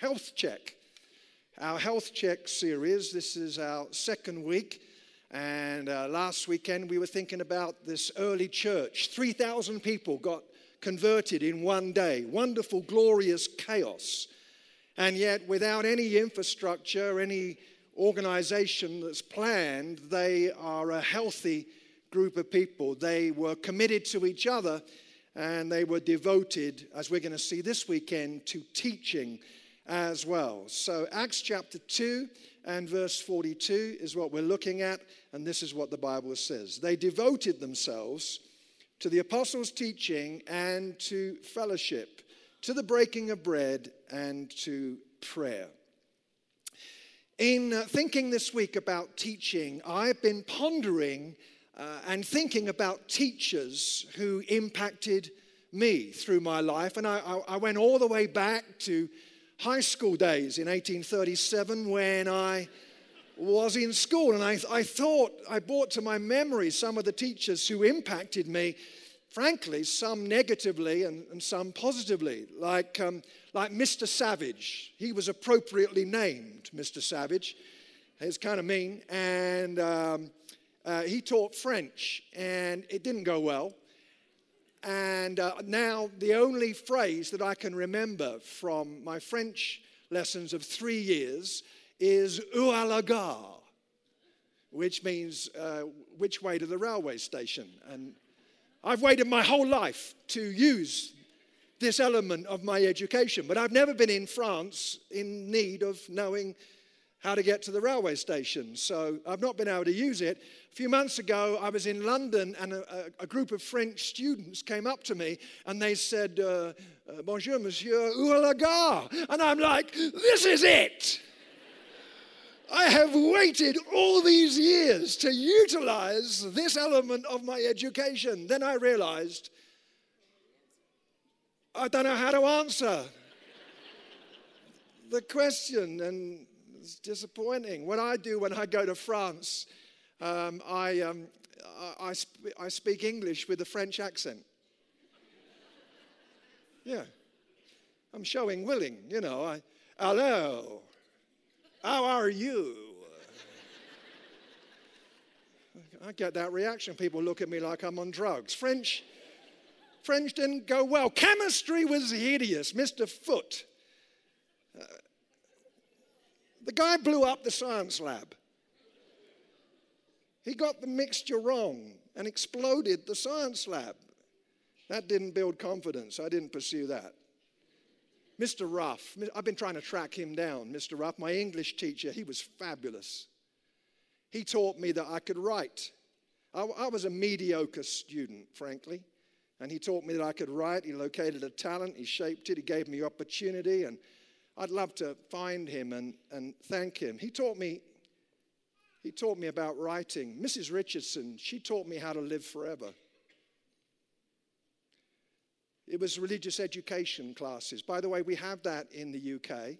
Health Check. Our Health Check series, this is our second week. And uh, last weekend we were thinking about this early church. 3,000 people got converted in one day. Wonderful, glorious chaos. And yet, without any infrastructure, any organization that's planned, they are a healthy group of people. They were committed to each other and they were devoted, as we're going to see this weekend, to teaching as well. So, Acts chapter 2 and verse 42 is what we're looking at, and this is what the Bible says. They devoted themselves to the apostles' teaching and to fellowship, to the breaking of bread and to prayer. In uh, thinking this week about teaching, I've been pondering uh, and thinking about teachers who impacted me through my life. And I, I, I went all the way back to high school days in 1837 when I was in school. And I, I thought, I brought to my memory some of the teachers who impacted me, frankly, some negatively and, and some positively, like, um, like Mr. Savage. He was appropriately named Mr. Savage. It's kind of mean. And um, uh, he taught French, and it didn't go well. And uh, now, the only phrase that I can remember from my French lessons of three years is la which means uh, which way to the railway station. And I've waited my whole life to use this element of my education, but I've never been in France in need of knowing how to get to the railway station. So I've not been able to use it. A few months ago, I was in London and a, a group of French students came up to me and they said, uh, uh, Bonjour, monsieur, où est la gare? And I'm like, this is it. I have waited all these years to utilize this element of my education. Then I realized I don't know how to answer the question. And it's disappointing. What I do when I go to France, um, I, um, I, I, sp- I speak English with a French accent. Yeah. I'm showing willing, you know. I, Hello. How are you? I get that reaction. People look at me like I'm on drugs. French, French didn't go well. Chemistry was hideous. Mr. Foot. The guy blew up the science lab. He got the mixture wrong and exploded the science lab. That didn't build confidence. I didn't pursue that. Mr. Ruff, I've been trying to track him down. Mr. Ruff, my English teacher, he was fabulous. He taught me that I could write. I, I was a mediocre student, frankly, and he taught me that I could write. He located a talent, he shaped it, he gave me opportunity, and I'd love to find him and, and thank him. He taught me he taught me about writing. Mrs. Richardson, she taught me how to live forever. It was religious education classes. By the way, we have that in the UK.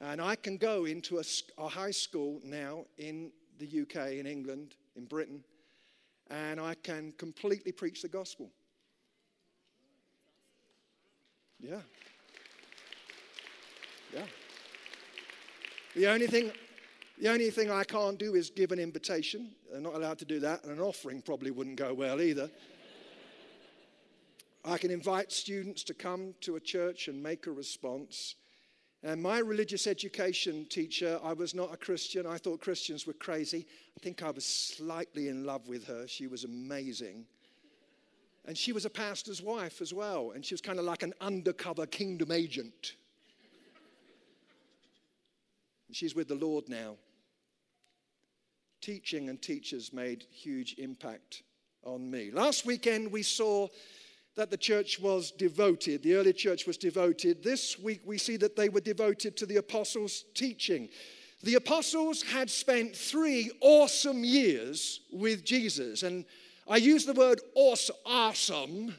And I can go into a, a high school now in the UK, in England, in Britain, and I can completely preach the gospel. Yeah. Yeah. The only thing, the only thing I can't do is give an invitation. I'm not allowed to do that, and an offering probably wouldn't go well either. I can invite students to come to a church and make a response. And my religious education teacher, I was not a Christian. I thought Christians were crazy. I think I was slightly in love with her. She was amazing. And she was a pastor's wife as well. And she was kind of like an undercover kingdom agent. She's with the Lord now. Teaching and teachers made huge impact on me. Last weekend we saw that the church was devoted, the early church was devoted. This week we see that they were devoted to the apostles' teaching. The apostles had spent three awesome years with Jesus. And I use the word awesome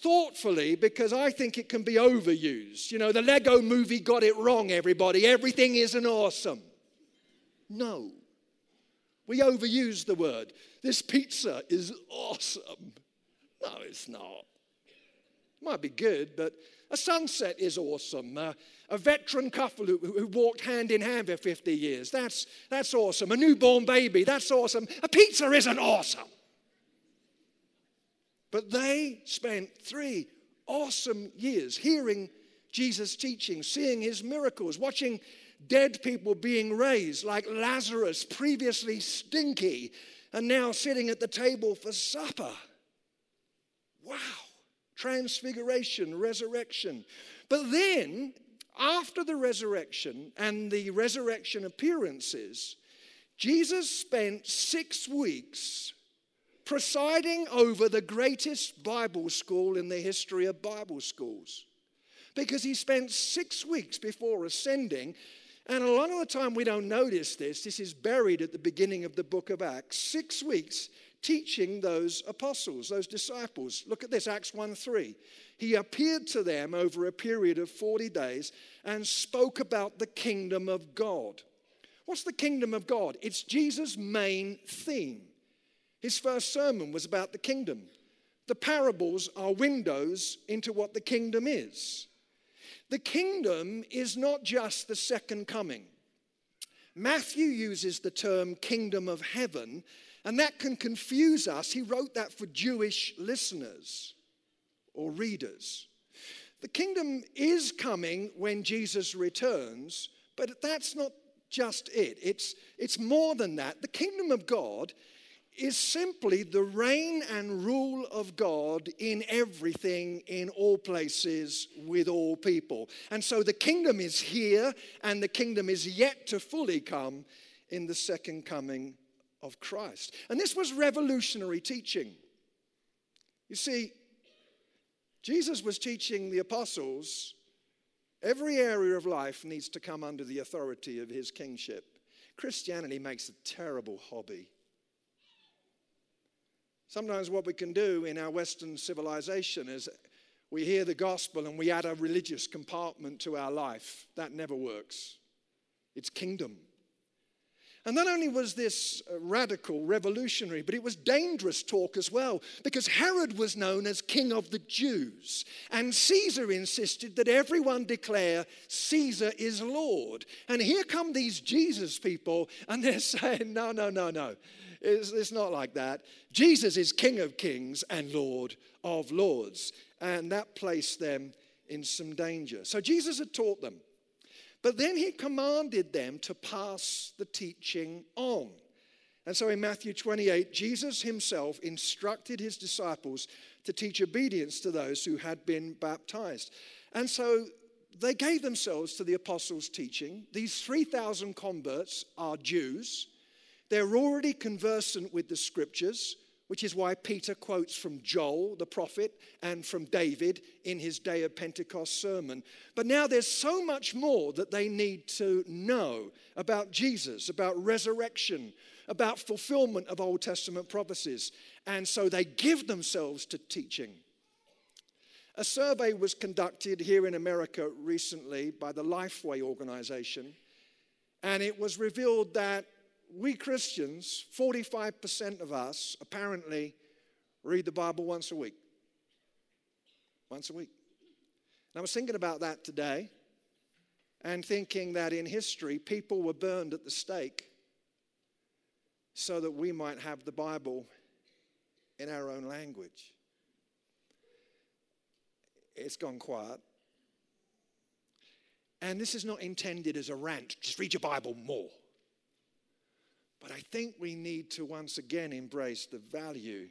thoughtfully because I think it can be overused. You know, the Lego movie got it wrong, everybody. Everything isn't awesome. No. We overuse the word. This pizza is awesome. No, it's not. It Might be good, but a sunset is awesome. Uh, a veteran couple who, who, walked hand in hand for 50 years, that's, that's awesome. A newborn baby, that's awesome. A pizza isn't awesome. But they spent three awesome years hearing Jesus' teaching, seeing his miracles, watching dead people being raised, like Lazarus, previously stinky, and now sitting at the table for supper. Wow. Transfiguration, resurrection. But then, after the resurrection and the resurrection appearances, Jesus spent six weeks presiding over the greatest Bible school in the history of Bible schools. Because he spent six weeks before ascending and a lot of the time we don't notice this. This is buried at the beginning of the book of Acts. Six weeks teaching those apostles, those disciples. Look at this, Acts 1 3. He appeared to them over a period of 40 days and spoke about the kingdom of God. What's the kingdom of God? It's Jesus' main theme. His first sermon was about the kingdom. The parables are windows into what the kingdom is. The kingdom is not just the second coming. Matthew uses the term kingdom of heaven, and that can confuse us. He wrote that for Jewish listeners or readers. The kingdom is coming when Jesus returns, but that's not just it. It's, it's more than that. The kingdom of God is simply the reign and rule of God in everything, in all places, with all people. And so the kingdom is here, and the kingdom is yet to fully come in the second coming of Christ. And this was revolutionary teaching. You see, Jesus was teaching the apostles every area of life needs to come under the authority of his kingship. Christianity makes a terrible hobby Sometimes, what we can do in our Western civilization is we hear the gospel and we add a religious compartment to our life. That never works. It's kingdom. And not only was this uh, radical, revolutionary, but it was dangerous talk as well, because Herod was known as king of the Jews. And Caesar insisted that everyone declare Caesar is Lord. And here come these Jesus people, and they're saying, no, no, no, no. It's, it's not like that. Jesus is King of kings and Lord of lords. And that placed them in some danger. So Jesus had taught them. But then he commanded them to pass the teaching on. And so in Matthew 28, Jesus himself instructed his disciples to teach obedience to those who had been baptized. And so they gave themselves to the apostles' teaching. These 3,000 converts are Jews. They're already conversant with the scriptures, which is why Peter quotes from Joel, the prophet, and from David in his Day of Pentecost sermon. But now there's so much more that they need to know about Jesus, about resurrection, about fulfillment of Old Testament prophecies. And so they give themselves to teaching. A survey was conducted here in America recently by the Lifeway organization, and it was revealed that we Christians, 45% of us apparently read the Bible once a week. Once a week. And I was thinking about that today and thinking that in history, people were burned at the stake so that we might have the Bible in our own language. It's gone quiet. And this is not intended as a rant, just read your Bible more. But I think we need to once again embrace the value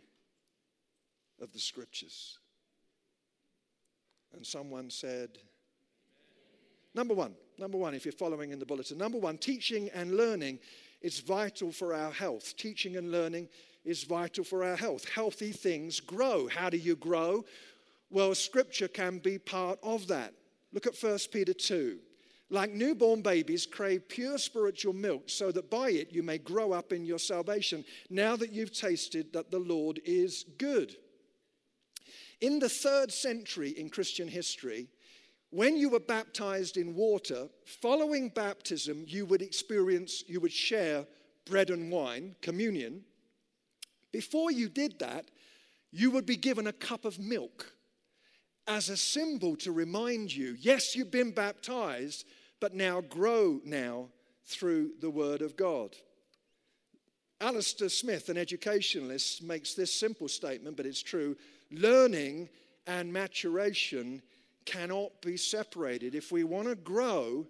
of the scriptures. And someone said, number one, number one, if you're following in the bulletin, number one, teaching and learning is vital for our health. Teaching and learning is vital for our health. Healthy things grow. How do you grow? Well, scripture can be part of that. Look at 1 Peter 2. Like newborn babies, crave pure spiritual milk so that by it you may grow up in your salvation, now that you've tasted that the Lord is good. In the third century in Christian history, when you were baptized in water, following baptism, you would experience, you would share bread and wine, communion. Before you did that, you would be given a cup of milk as a symbol to remind you yes, you've been baptized, but now grow now through the Word of God. Alistair Smith, an educationalist, makes this simple statement, but it's true. Learning and maturation cannot be separated. If we want to grow,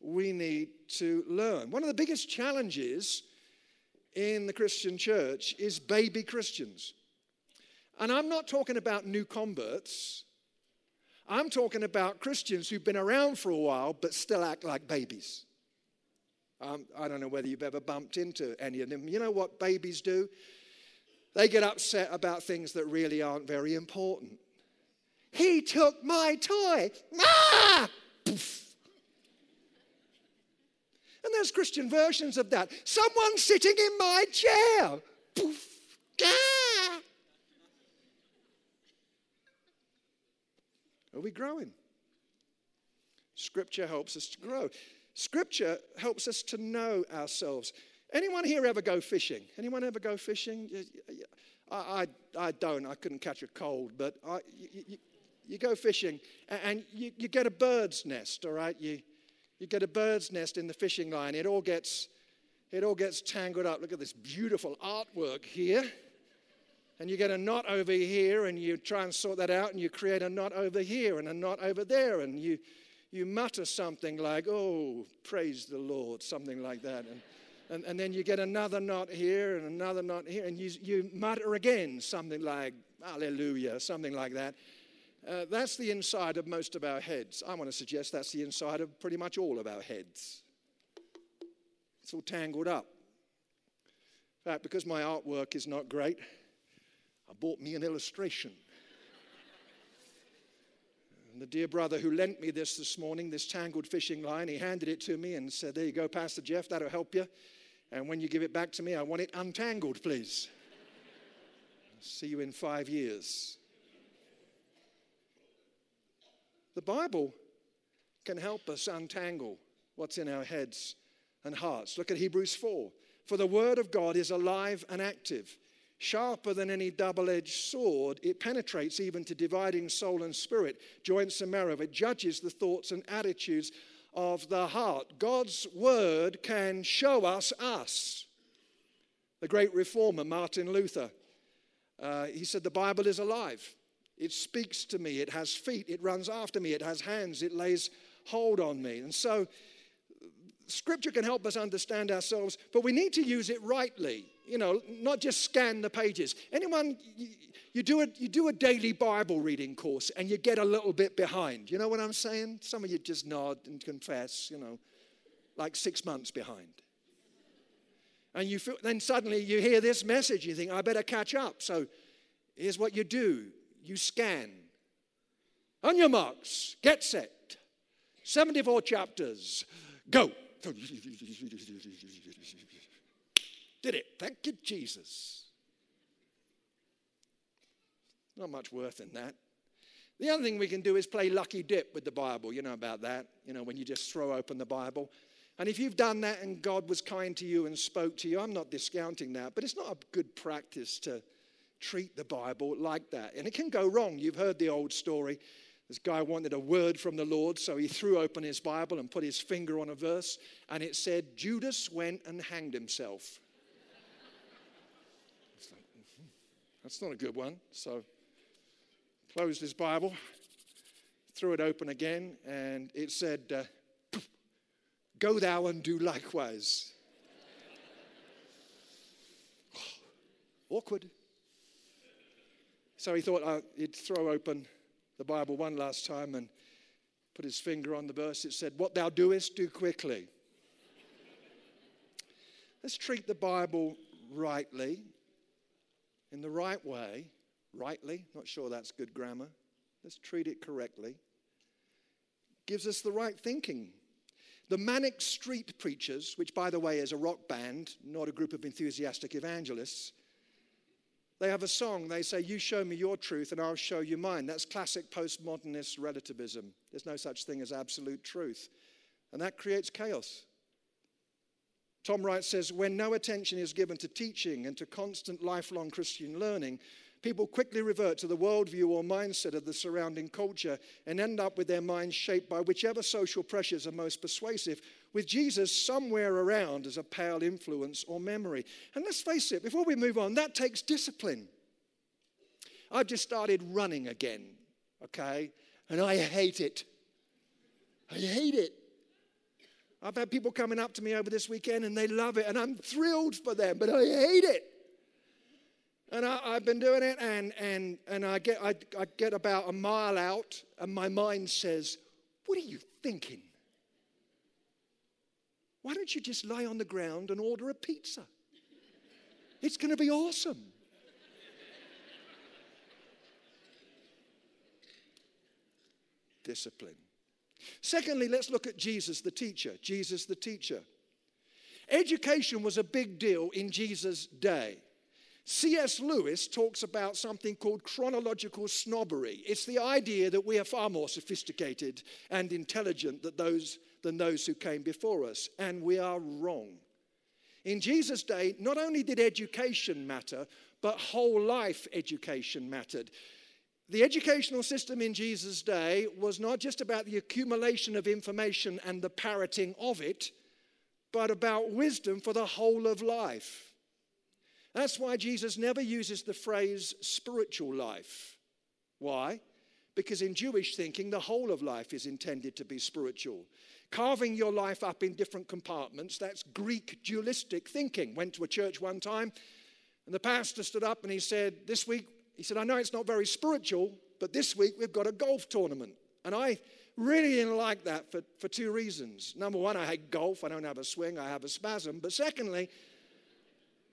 we need to learn. One of the biggest challenges in the Christian church is baby Christians. And I'm not talking about new converts. I'm talking about Christians who've been around for a while but still act like babies. Um, I don't know whether you've ever bumped into any of them. You know what babies do? They get upset about things that really aren't very important. He took my toy. Ah! Poof. And there's Christian versions of that. Someone sitting in my chair. Poof. Ah! Are we growing? Scripture helps us to grow. Scripture helps us to know ourselves. Anyone here ever go fishing? Anyone ever go fishing? I, I, I don't. I couldn't catch a cold, but I, you, you, you go fishing and you, you get a bird's nest, all right? You, you get a bird's nest in the fishing line. It all gets, it all gets tangled up. Look at this beautiful artwork here. And you get a knot over here, and you try and sort that out, and you create a knot over here and a knot over there, and you you mutter something like, oh, praise the Lord, something like that. And, and, and then you get another knot here and another knot here, and you, you mutter again something like, hallelujah, something like that. Uh, that's the inside of most of our heads. I want to suggest that's the inside of pretty much all of our heads. It's all tangled up. In fact, because my artwork is not great, I bought me an illustration. And the dear brother who lent me this this morning, this tangled fishing line, he handed it to me and said, There you go, Pastor Jeff, that'll help you. And when you give it back to me, I want it untangled, please. See you in five years. The Bible can help us untangle what's in our heads and hearts. Look at Hebrews 4. For the word of God is alive and active Sharper than any double edged sword, it penetrates even to dividing soul and spirit, joints and marrow. It judges the thoughts and attitudes of the heart. God's word can show us us. The great reformer, Martin Luther, uh, he said, The Bible is alive. It speaks to me. It has feet. It runs after me. It has hands. It lays hold on me. And so, Scripture can help us understand ourselves, but we need to use it rightly you know, not just scan the pages. Anyone, you, you, do a, you do a daily Bible reading course and you get a little bit behind. You know what I'm saying? Some of you just nod and confess, you know, like six months behind. And you feel, then suddenly you hear this message, you think, I better catch up. So here's what you do you scan. On your marks, get set. 74 chapters, go. Did it. Thank you, Jesus. Not much worth in that. The other thing we can do is play lucky dip with the Bible. You know about that. You know, when you just throw open the Bible. And if you've done that and God was kind to you and spoke to you, I'm not discounting that, but it's not a good practice to treat the Bible like that. And it can go wrong. You've heard the old story. This guy wanted a word from the Lord, so he threw open his Bible and put his finger on a verse, and it said, Judas went and hanged himself. That's not a good one. So, closed his Bible, threw it open again, and it said, uh, Go thou and do likewise. Awkward. So he thought uh, he'd throw open the Bible one last time and put his finger on the verse. It said, What thou doest, do quickly. Let's treat the Bible rightly in the right way, rightly, not sure that's good grammar. Let's treat it correctly. Gives us the right thinking. The Manic Street Preachers, which by the way is a rock band, not a group of enthusiastic evangelists, they have a song. They say, You show me your truth and I'll show you mine. That's classic postmodernist relativism. There's no such thing as absolute truth. And that creates chaos. Tom Wright says when no attention is given to teaching and to constant lifelong Christian learning, People quickly revert to the worldview or mindset of the surrounding culture and end up with their minds shaped by whichever social pressures are most persuasive, with Jesus somewhere around as a pale influence or memory. And let's face it, before we move on, that takes discipline. I've just started running again, okay? And I hate it. I hate it. I've had people coming up to me over this weekend and they love it, and I'm thrilled for them, but I hate it. And I, have been doing it, and, and, and I, get, I, I get about a mile out, and my mind says, What are you thinking? Why don't you just lie on the ground and order a pizza? It's going to be awesome. Discipline. Secondly, let's look at Jesus the teacher. Jesus the teacher. Education was a big deal in Jesus' day. C.S. Lewis talks about something called chronological snobbery. It's the idea that we are far more sophisticated and intelligent than those, than those who came before us, and we are wrong. In Jesus' day, not only did education matter, but whole life education mattered. The educational system in Jesus' day was not just about the accumulation of information and the parroting of it, but about wisdom for the whole of life. That's why Jesus never uses the phrase spiritual life. Why? Because in Jewish thinking, the whole of life is intended to be spiritual. Carving your life up in different compartments, that's Greek dualistic thinking. Went to a church one time, and the pastor stood up and he said, This week he said, I know it's not very spiritual, but this week we've got a golf tournament. And I really didn't like that for, for two reasons. Number one, I hate golf. I don't have a swing, I have a spasm. But secondly,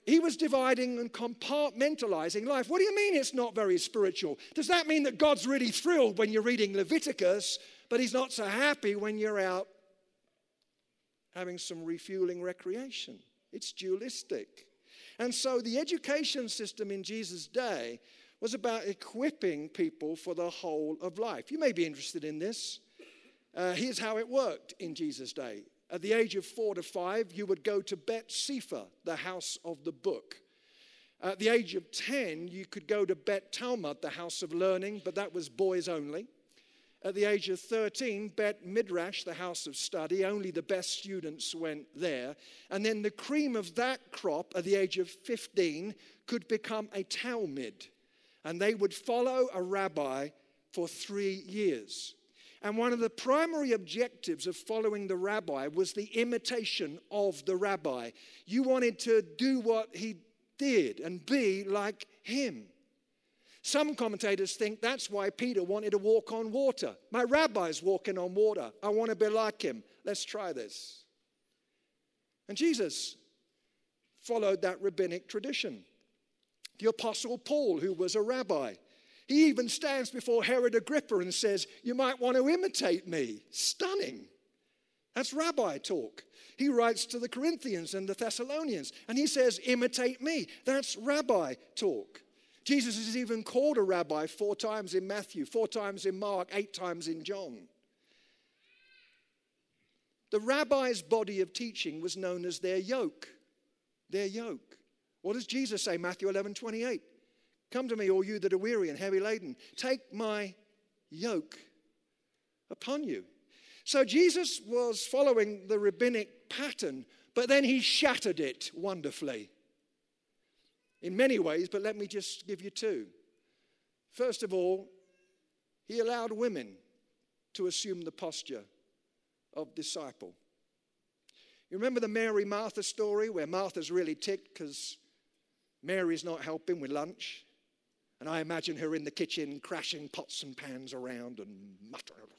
he was dividing and compartmentalizing life. What do you mean it's not very spiritual? Does that mean that God's really thrilled when you're reading Leviticus, but he's not so happy when you're out having some refueling recreation? It's dualistic. And so the education system in Jesus' day was about equipping people for the whole of life. You may be interested in this. Uh, here's how it worked in Jesus' day. At the age of four to five, you would go to Bet Sefer, the house of the book. At the age of 10, you could go to Bet Talmud, the house of learning, but that was boys only. At the age of 13, Bet Midrash, the house of study, only the best students went there. And then the cream of that crop at the age of 15 could become a Talmid and they would follow a rabbi for three years. And one of the primary objectives of following the rabbi was the imitation of the rabbi. You wanted to do what he did and be like him. Some commentators think that's why Peter wanted to walk on water. My rabbi's walking on water. I want to be like him. Let's try this. And Jesus followed that rabbinic tradition the Apostle Paul, who was a rabbi. He even stands before Herod Agrippa and says, You might want to imitate me. Stunning. That's rabbi talk. He writes to the Corinthians and the Thessalonians, and he says, Imitate me. That's rabbi talk. Jesus is even called a rabbi four times in Matthew, four times in Mark, eight times in John. The rabbi's body of teaching was known as their yoke. Their yoke. What does Jesus say? Matthew 11 28. Come to me, all you that are weary and heavy laden. Take my yoke upon you. So Jesus was following the rabbinic pattern, but then he shattered it wonderfully. In many ways, but let me just give you two. First of all, he allowed women to assume the posture of disciple. You remember the Mary Martha story where Martha's really ticked because Mary's not helping with lunch. And I imagine her in the kitchen crashing pots and pans around and muttering.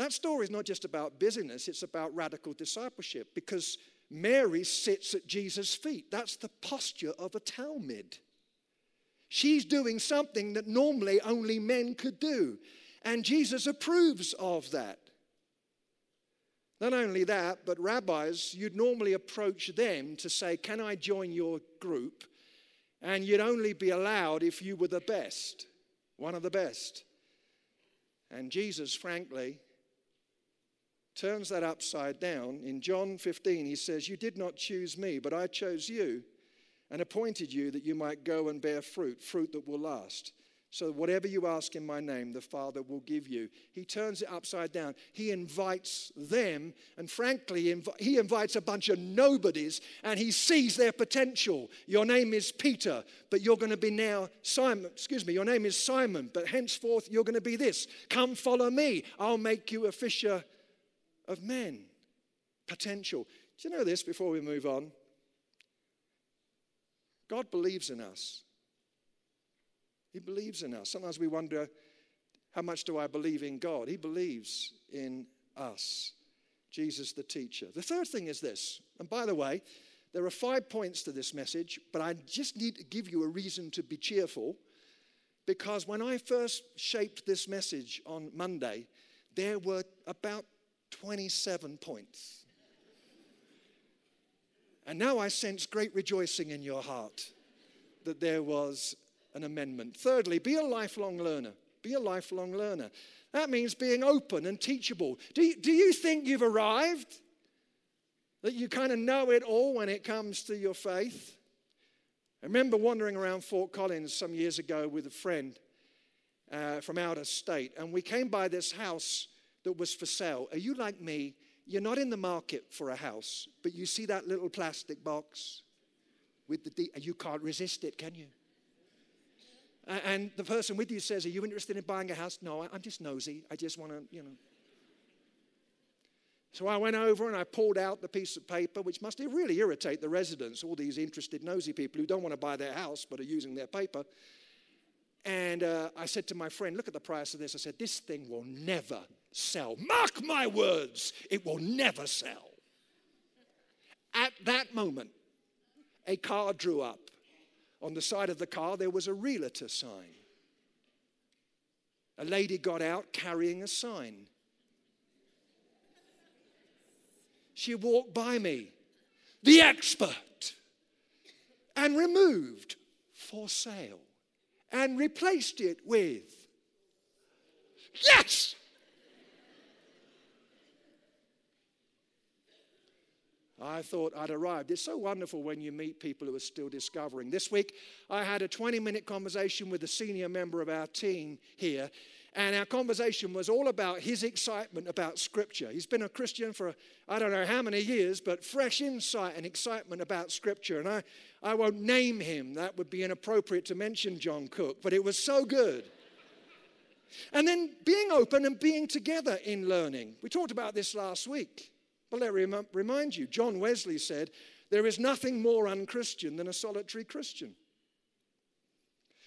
That story is not just about busyness, it's about radical discipleship because Mary sits at Jesus' feet. That's the posture of a Talmid. She's doing something that normally only men could do. And Jesus approves of that. Not only that, but rabbis, you'd normally approach them to say, Can I join your group? And you'd only be allowed if you were the best, one of the best. And Jesus, frankly, turns that upside down. In John 15, he says, You did not choose me, but I chose you and appointed you that you might go and bear fruit, fruit that will last. So, whatever you ask in my name, the Father will give you. He turns it upside down. He invites them, and frankly, he invites a bunch of nobodies, and he sees their potential. Your name is Peter, but you're going to be now Simon. Excuse me, your name is Simon, but henceforth you're going to be this. Come follow me. I'll make you a fisher of men. Potential. Do you know this before we move on? God believes in us. He believes in us. Sometimes we wonder, how much do I believe in God? He believes in us. Jesus, the teacher. The third thing is this, and by the way, there are five points to this message, but I just need to give you a reason to be cheerful because when I first shaped this message on Monday, there were about 27 points. And now I sense great rejoicing in your heart that there was an amendment. Thirdly, be a lifelong learner. Be a lifelong learner. That means being open and teachable. Do you, do you think you've arrived? That you kind of know it all when it comes to your faith? I remember wandering around Fort Collins some years ago with a friend uh, from out of state, and we came by this house that was for sale. Are you like me? You're not in the market for a house, but you see that little plastic box with the, you can't resist it, can you? And the person with you says, Are you interested in buying a house? No, I'm just nosy. I just want to, you know. So I went over and I pulled out the piece of paper, which must really irritate the residents, all these interested, nosy people who don't want to buy their house but are using their paper. And uh, I said to my friend, Look at the price of this. I said, This thing will never sell. Mark my words, it will never sell. At that moment, a car drew up. On the side of the car, there was a realtor sign. A lady got out carrying a sign. She walked by me, the expert, and removed for sale and replaced it with yes! I thought I'd arrived. It's so wonderful when you meet people who are still discovering. This week, I had a 20 minute conversation with a senior member of our team here, and our conversation was all about his excitement about Scripture. He's been a Christian for I don't know how many years, but fresh insight and excitement about Scripture. And I, I won't name him, that would be inappropriate to mention John Cook, but it was so good. And then being open and being together in learning. We talked about this last week. But let me remind you, John Wesley said, there is nothing more unchristian than a solitary Christian.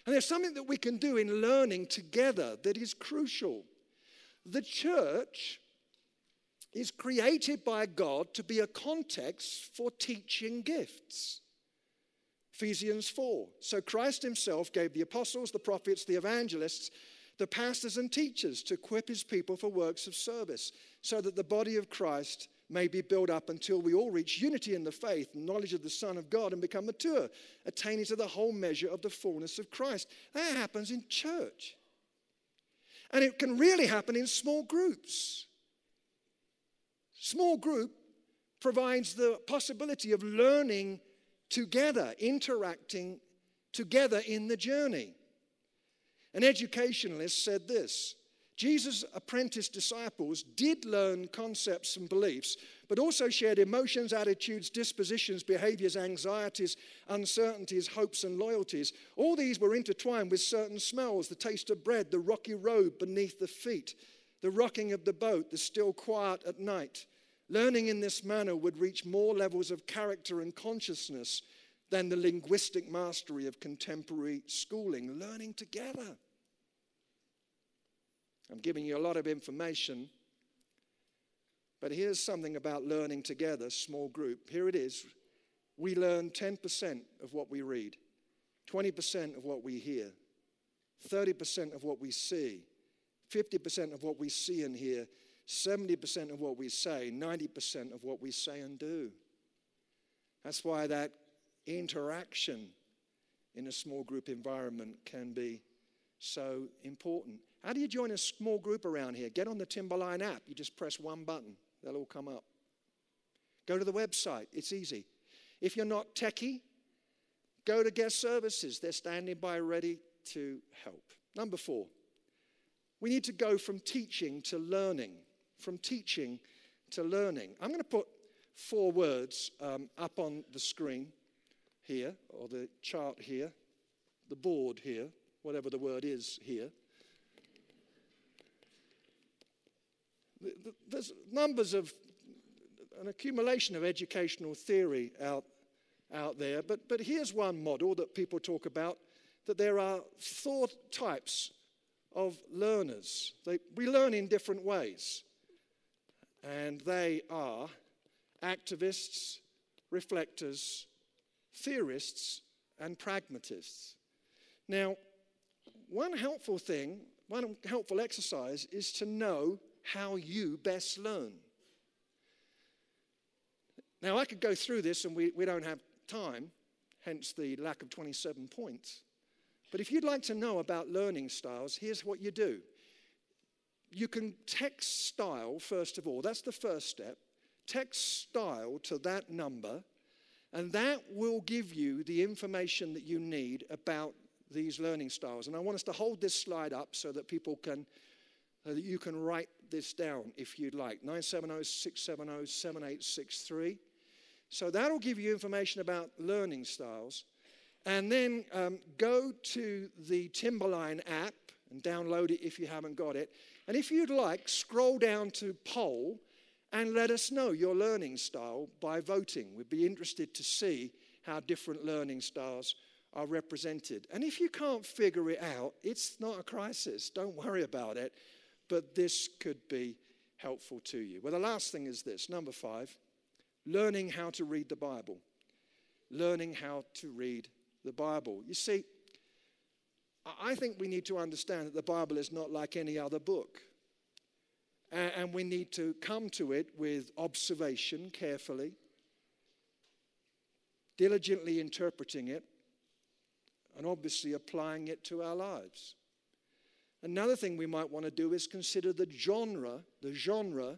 And there's something that we can do in learning together that is crucial. The church is created by God to be a context for teaching gifts. Ephesians 4. So Christ himself gave the apostles, the prophets, the evangelists, the pastors, and teachers to equip his people for works of service, so that the body of Christ may be built up until we all reach unity in the faith and knowledge of the Son of God and become mature, attaining to the whole measure of the fullness of Christ. That happens in church. And it can really happen in small groups. Small group provides the possibility of learning together, interacting together in the journey. An educationalist said this Jesus' apprentice disciples did learn concepts and beliefs, but also shared emotions, attitudes, dispositions, behaviors, anxieties, uncertainties, hopes, and loyalties. All these were intertwined with certain smells the taste of bread, the rocky road beneath the feet, the rocking of the boat, the still quiet at night. Learning in this manner would reach more levels of character and consciousness than the linguistic mastery of contemporary schooling. Learning together. I'm giving you a lot of information. But here's something about learning together, small group. Here it is. We learn 10% of what we read, 20% of what we hear, 30% of what we see, 50% of what we see and hear, 70% of what we say, 90% of what we say and do. That's why that interaction in a small group environment can be so important. How do you join a small group around here? Get on the Timberline app. You just press one button, they'll all come up. Go to the website, it's easy. If you're not techie, Go to guest services, they're standing by ready to help. Number four, we need to go from teaching to learning. From teaching to learning. I'm going to put four words um, up on the screen here, or the chart here, the board here, whatever the word is here. There's numbers of an accumulation of educational theory out, out there, but, but here's one model that people talk about that there are four types of learners. They, we learn in different ways, and they are activists, reflectors, theorists, and pragmatists. Now, one helpful thing, one helpful exercise is to know how you best learn. Now, I could go through this and we, we don't have time, hence the lack of 27 points. But if you'd like to know about learning styles, here's what you do. You can text style, first of all, that's the first step. Text style to that number, and that will give you the information that you need about these learning styles. And I want us to hold this slide up so that people can, so that you can write this down if you'd like. 970 670 7863. So that'll give you information about learning styles. And then um, go to the Timberline app and download it if you haven't got it. And if you'd like, scroll down to poll and let us know your learning style by voting. We'd be interested to see how different learning styles are represented. And if you can't figure it out, it's not a crisis. Don't worry about it. But this could be helpful to you. Well, the last thing is this number five learning how to read the Bible. Learning how to read the Bible. You see, I think we need to understand that the Bible is not like any other book. And we need to come to it with observation carefully, diligently interpreting it, and obviously applying it to our lives. Another thing we might want to do is consider the genre, the genre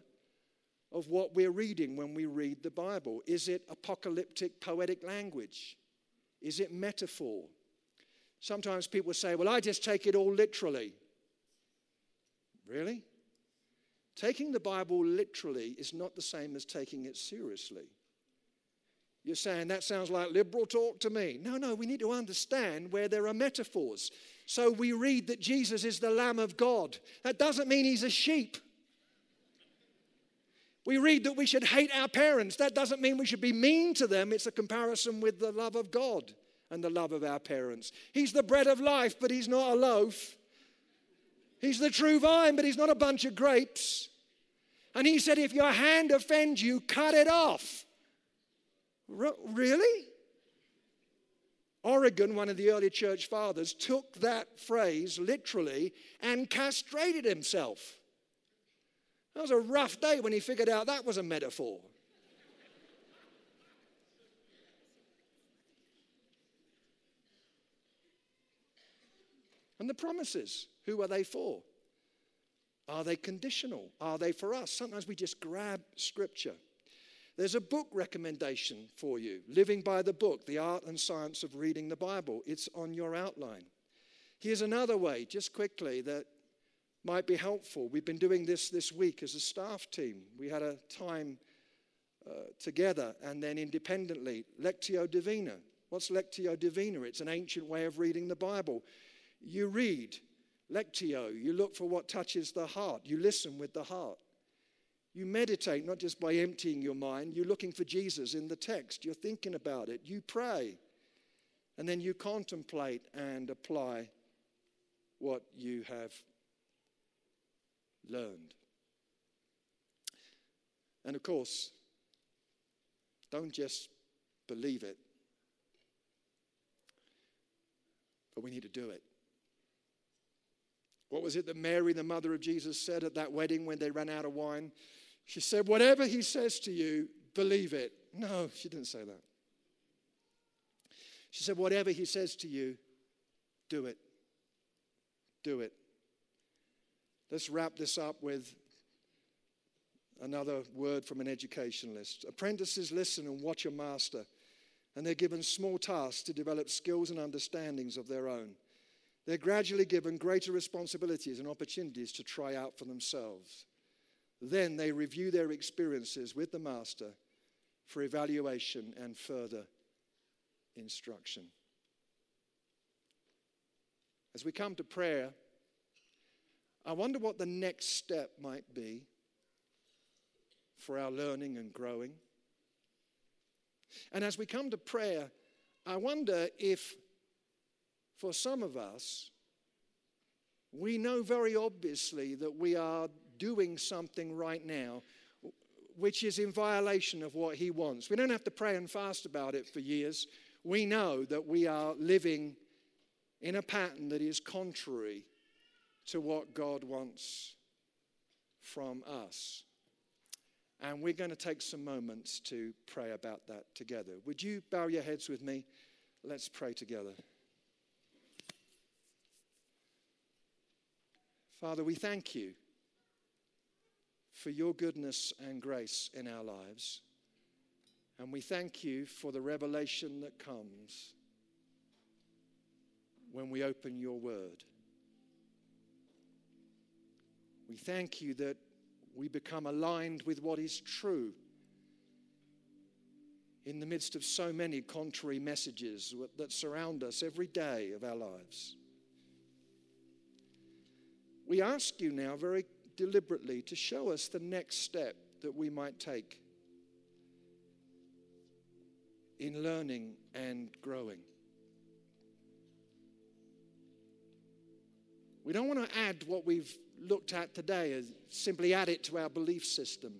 of what we're reading when we read the Bible. Is it apocalyptic poetic language? Is it metaphor? Sometimes people say, Well, I just take it all literally. Really? Taking the Bible literally is not the same as taking it seriously. You're saying that sounds like liberal talk to me. No, no, we need to understand where there are metaphors. So we read that Jesus is the Lamb of God. That doesn't mean he's a sheep. We read that we should hate our parents. That doesn't mean we should be mean to them. It's a comparison with the love of God and the love of our parents. He's the bread of life, but he's not a loaf. He's the true vine, but he's not a bunch of grapes. And he said, if your hand offends you, cut it off. Really? Origen, one of the early church fathers, took that phrase literally and castrated himself. That was a rough day when he figured out that was a metaphor. and the promises, who are they for? Are they conditional? Are they for us? Sometimes we just grab scripture. There's a book recommendation for you Living by the Book, The Art and Science of Reading the Bible. It's on your outline. Here's another way, just quickly, that might be helpful. We've been doing this this week as a staff team. We had a time uh, together and then independently. Lectio Divina. What's Lectio Divina? It's an ancient way of reading the Bible. You read, Lectio, you look for what touches the heart, you listen with the heart. You meditate not just by emptying your mind, you're looking for Jesus in the text, you're thinking about it, you pray, and then you contemplate and apply what you have learned. And of course, don't just believe it, but we need to do it. What was it that Mary, the mother of Jesus, said at that wedding when they ran out of wine? She said, Whatever he says to you, believe it. No, she didn't say that. She said, Whatever he says to you, do it. Do it. Let's wrap this up with another word from an educationalist. Apprentices, listen and watch a master and they're given small tasks to develop skills and understandings of their own. They're gradually given greater responsibilities and opportunities to try out for themselves. Then they review their experiences with the Master for evaluation and further instruction. As we come to prayer, I wonder what the next step might be for our learning and growing. And as we come to prayer, I wonder if for some of us, we know very obviously that we are doing something right now which is in violation of what He wants. We don't have to pray and fast about it for years. We know that we are living in a pattern that is contrary to what God wants from us. And we're going to take some moments to pray about that together. Would you bow your heads with me? Let's pray together. Father, we thank you for your goodness and grace in our lives. And we thank you for the revelation that comes when we open your word. We thank you that we become aligned with what is true in the midst of so many contrary messages that surround us every day of our lives. We ask you now very deliberately to show us the next step that we might take in learning and growing. We don't want to add what we've looked at today as simply add it to our belief system.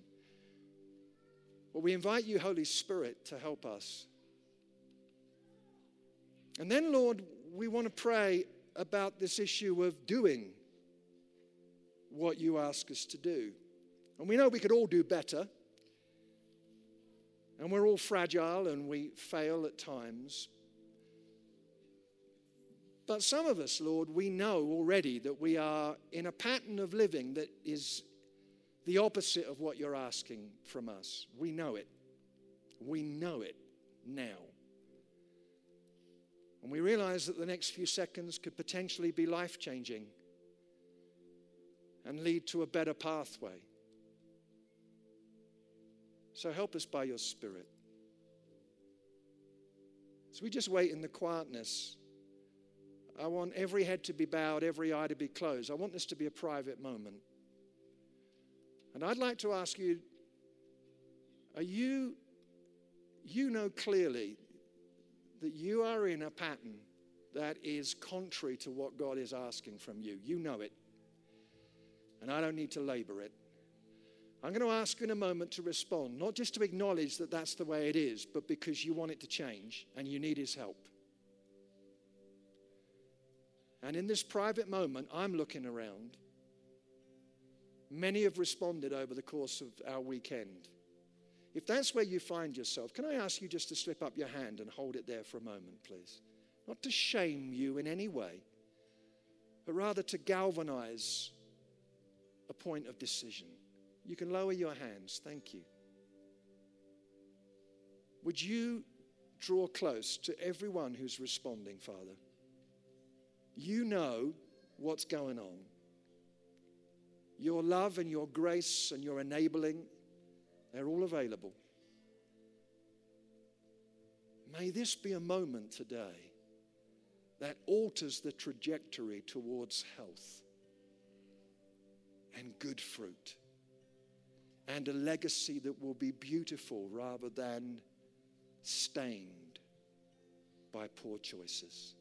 But we invite you, Holy Spirit, to help us. And then, Lord, we want to pray about this issue of doing what you ask us to do. And we know we could all do better. And we're all fragile and we fail at times. But some of us, Lord, we know already that we are in a pattern of living that is the opposite of what you're asking from us. We know it. We know it now. And we realize that the next few seconds could potentially be life changing and lead to a better pathway. So help us by your Spirit. So we just wait in the quietness I want every head to be bowed, every eye to be closed. I want this to be a private moment. And I'd like to ask you are you, you know clearly that you are in a pattern that is contrary to what God is asking from you. You know it. And I don't need to labor it. I'm going to ask you in a moment to respond, not just to acknowledge that that's the way it is, but because you want it to change and you need His help. And in this private moment, I'm looking around. Many have responded over the course of our weekend. If that's where you find yourself, can I ask you just to slip up your hand and hold it there for a moment, please? Not to shame you in any way, but rather to galvanize a point of decision. You can lower your hands. Thank you. Would you draw close to everyone who's responding, Father? You know what's going on. Your love and your grace and your enabling, they're all available. May this be a moment today that alters the trajectory towards health and good fruit and a legacy that will be beautiful rather than stained by poor choices.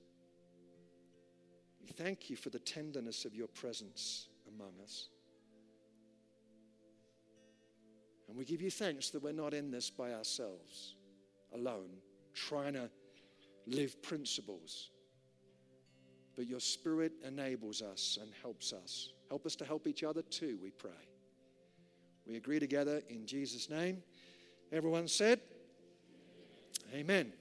We thank you for the tenderness of your presence among us. And we give you thanks that we're not in this by ourselves, alone, trying to live principles. But your Spirit enables us and helps us. Help us to help each other too, we pray. We agree together in Jesus' name. Everyone said, Amen.